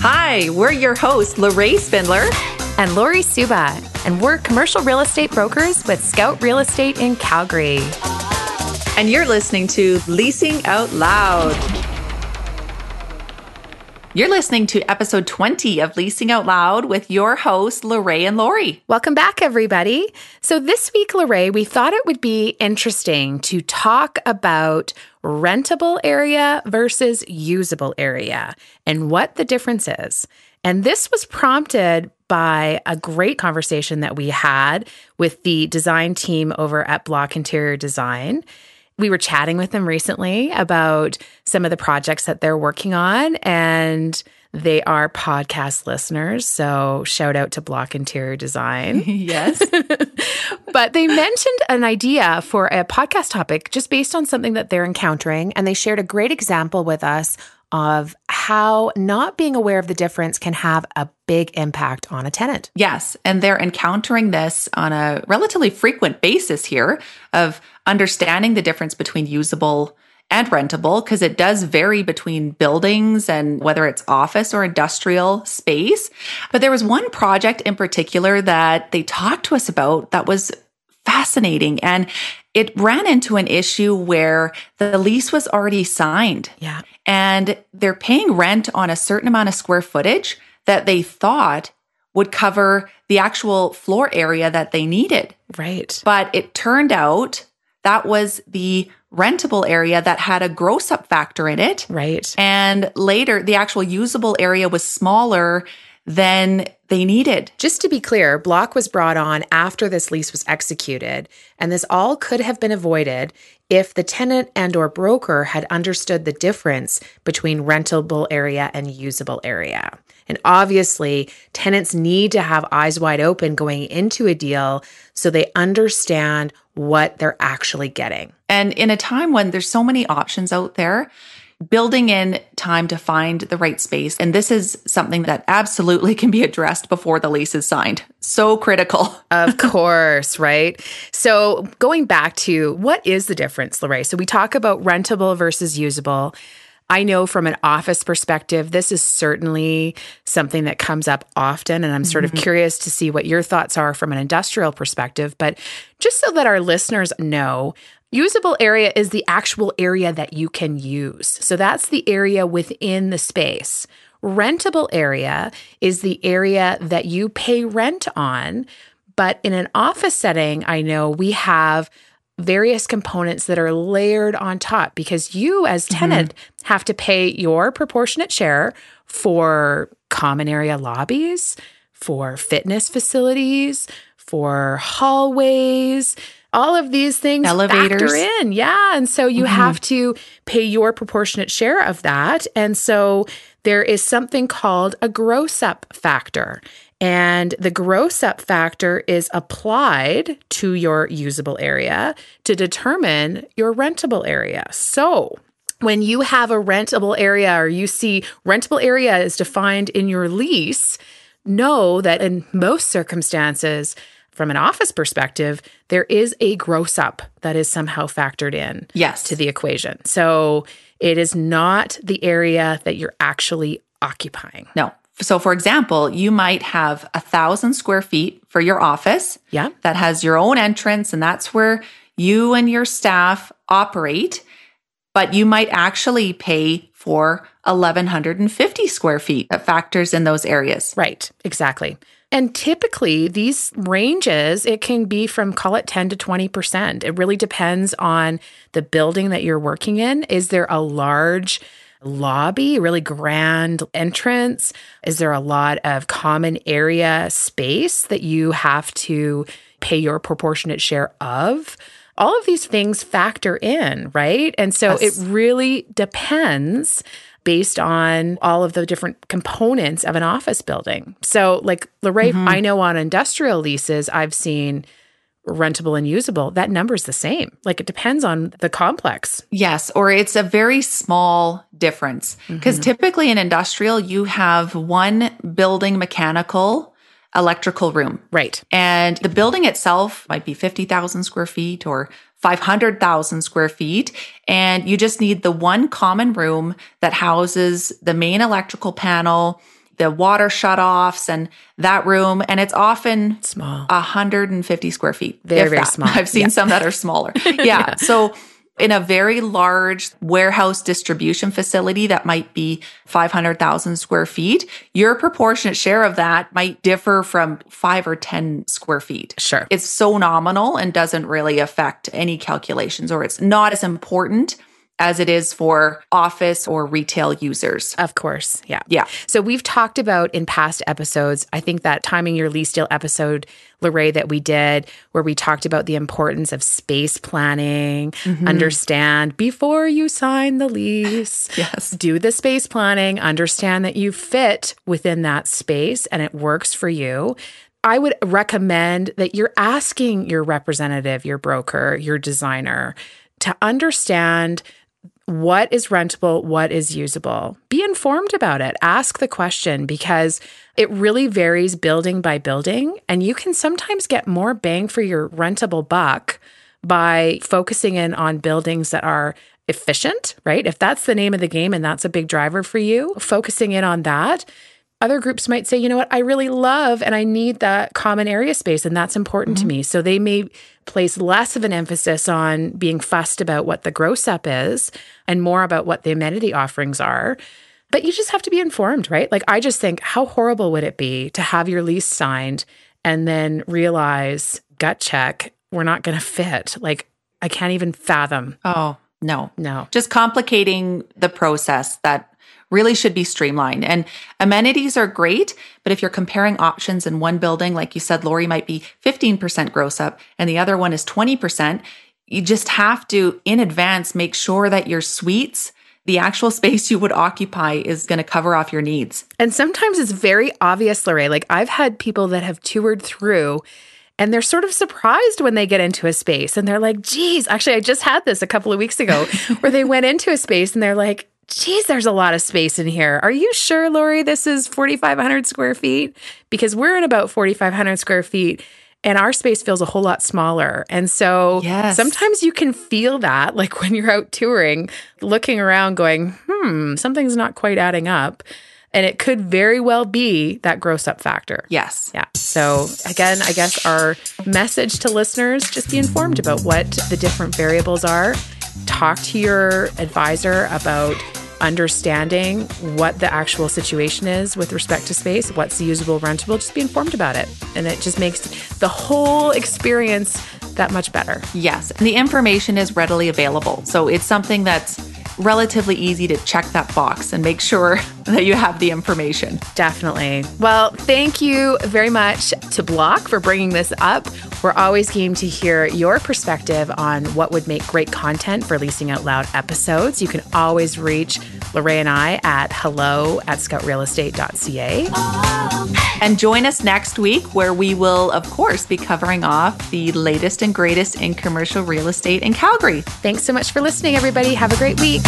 Hi, we're your hosts, Lorraine Spindler and Lori Suba, and we're commercial real estate brokers with Scout Real Estate in Calgary. And you're listening to Leasing Out Loud. You're listening to episode 20 of Leasing Out Loud with your hosts, Lorraine and Lori. Welcome back, everybody. So, this week, Lorraine, we thought it would be interesting to talk about rentable area versus usable area and what the difference is. And this was prompted by a great conversation that we had with the design team over at Block Interior Design. We were chatting with them recently about some of the projects that they're working on, and they are podcast listeners. So, shout out to Block Interior Design. yes. but they mentioned an idea for a podcast topic just based on something that they're encountering. And they shared a great example with us of how not being aware of the difference can have a big impact on a tenant. Yes. And they're encountering this on a relatively frequent basis here of understanding the difference between usable and rentable because it does vary between buildings and whether it's office or industrial space. But there was one project in particular that they talked to us about that was fascinating. And it ran into an issue where the lease was already signed. Yeah. And they're paying rent on a certain amount of square footage that they thought would cover the actual floor area that they needed. Right. But it turned out that was the rentable area that had a gross up factor in it. Right. And later, the actual usable area was smaller than they needed. Just to be clear, Block was brought on after this lease was executed, and this all could have been avoided if the tenant and or broker had understood the difference between rentable area and usable area. And obviously, tenants need to have eyes wide open going into a deal so they understand what they're actually getting. And in a time when there's so many options out there, building in time to find the right space. And this is something that absolutely can be addressed before the lease is signed. So critical. of course, right? So going back to what is the difference, Lorraine? So we talk about rentable versus usable. I know from an office perspective, this is certainly something that comes up often. And I'm sort mm-hmm. of curious to see what your thoughts are from an industrial perspective. But just so that our listeners know, Usable area is the actual area that you can use. So that's the area within the space. Rentable area is the area that you pay rent on. But in an office setting, I know we have various components that are layered on top because you, as mm-hmm. tenant, mm-hmm. have to pay your proportionate share for common area lobbies, for fitness facilities, for hallways all of these things elevators factor in. Yeah. And so you mm-hmm. have to pay your proportionate share of that. And so there is something called a gross up factor. And the gross up factor is applied to your usable area to determine your rentable area. So when you have a rentable area or you see rentable area is defined in your lease, know that in most circumstances, from an office perspective, there is a gross up that is somehow factored in yes. to the equation. So it is not the area that you're actually occupying. No. So, for example, you might have a thousand square feet for your office. Yeah. That has your own entrance, and that's where you and your staff operate. But you might actually pay for 1150 square feet that factors in those areas. Right. Exactly. And typically, these ranges, it can be from call it 10 to 20%. It really depends on the building that you're working in. Is there a large lobby, really grand entrance? Is there a lot of common area space that you have to pay your proportionate share of? All of these things factor in, right? And so yes. it really depends based on all of the different components of an office building. So, like Lorraine, mm-hmm. I know on industrial leases, I've seen rentable and usable, that number's the same. Like it depends on the complex. Yes, or it's a very small difference. Because mm-hmm. typically in industrial, you have one building mechanical electrical room. Right. And the building itself might be 50,000 square feet or 500,000 square feet. And you just need the one common room that houses the main electrical panel, the water shutoffs and that room. And it's often Small. 150 square feet. Very, very that. small. I've seen Yeah. some that are smaller. Yeah. So in a very large warehouse distribution facility that might be 500,000 square feet, your proportionate share of that might differ from five or 10 square feet. Sure. It's so nominal and doesn't really affect any calculations, or it's not as important as it is for office or retail users. Of course. Yeah. Yeah. So we've talked about in past episodes, I think that timing your lease deal episode, Lorraine, that we did, where we talked about the importance of space planning, mm-hmm. understand before you sign the lease. Yes. Do the space planning, understand that you fit within that space and it works for you. I would recommend that you're asking your representative, your broker, your designer to understand what is rentable, what is usable. Be informed about it. Ask the question because it really varies building by building. And you can sometimes get more bang for your rentable buck by focusing in on buildings that are efficient, right? If that's the name of the game and that's a big driver for you, focusing in on that. Other groups might say, you know what, I really love and I need that common area space, and that's important to mm-hmm. me. So they may place less of an emphasis on being fussed about what the gross up is and more about what the amenity offerings are. But you just have to be informed, right? Like, I just think, how horrible would it be to have your lease signed and then realize, gut check, we're not going to fit? Like, I can't even fathom. Oh, no. No. just complicating the process that really should be streamlined. And amenities are great, but if you're comparing options in one building, like you said, Lori might be 15% gross up and the other one is 20%, you just have to, in advance, make sure that your suites, the actual space you would occupy, is going to cover off your needs. And sometimes it's very obvious, Lorraine. Like I've had people that have toured through and they're sort of surprised when they get into a space and they're like, geez, actually, I just had this a couple of weeks ago where they went into a space and they're like, geez, there's a lot of space in here. Are you sure, Lori, this is 4,500 square feet? Because we're in about 4,500 square feet and our space feels a whole lot smaller. And so Yes. sometimes you can feel that, like when you're out touring, looking around, going, hmm, something's not quite adding up. And it could very well be that gross up factor. Yes. Yeah. So, again, I guess our message to listeners just be informed about what the different variables are. Talk to your advisor about understanding what the actual situation is with respect to space, what's usable, rentable. Just be informed about it. And it just makes the whole experience that much better. Yes. And the information is readily available. So it's something that's relatively easy to check that box and make sure that you have the information. Definitely. Well, thank you very much to Block for bringing this up. We're always game to hear your perspective on what would make great content for Leasing Out Loud episodes. You can always reach Lorraine and I at hello at scoutrealestate.ca. And join us next week where we will, of course, be covering off the latest and greatest in commercial real estate in Calgary. Thanks so much for listening, everybody. Have a great week.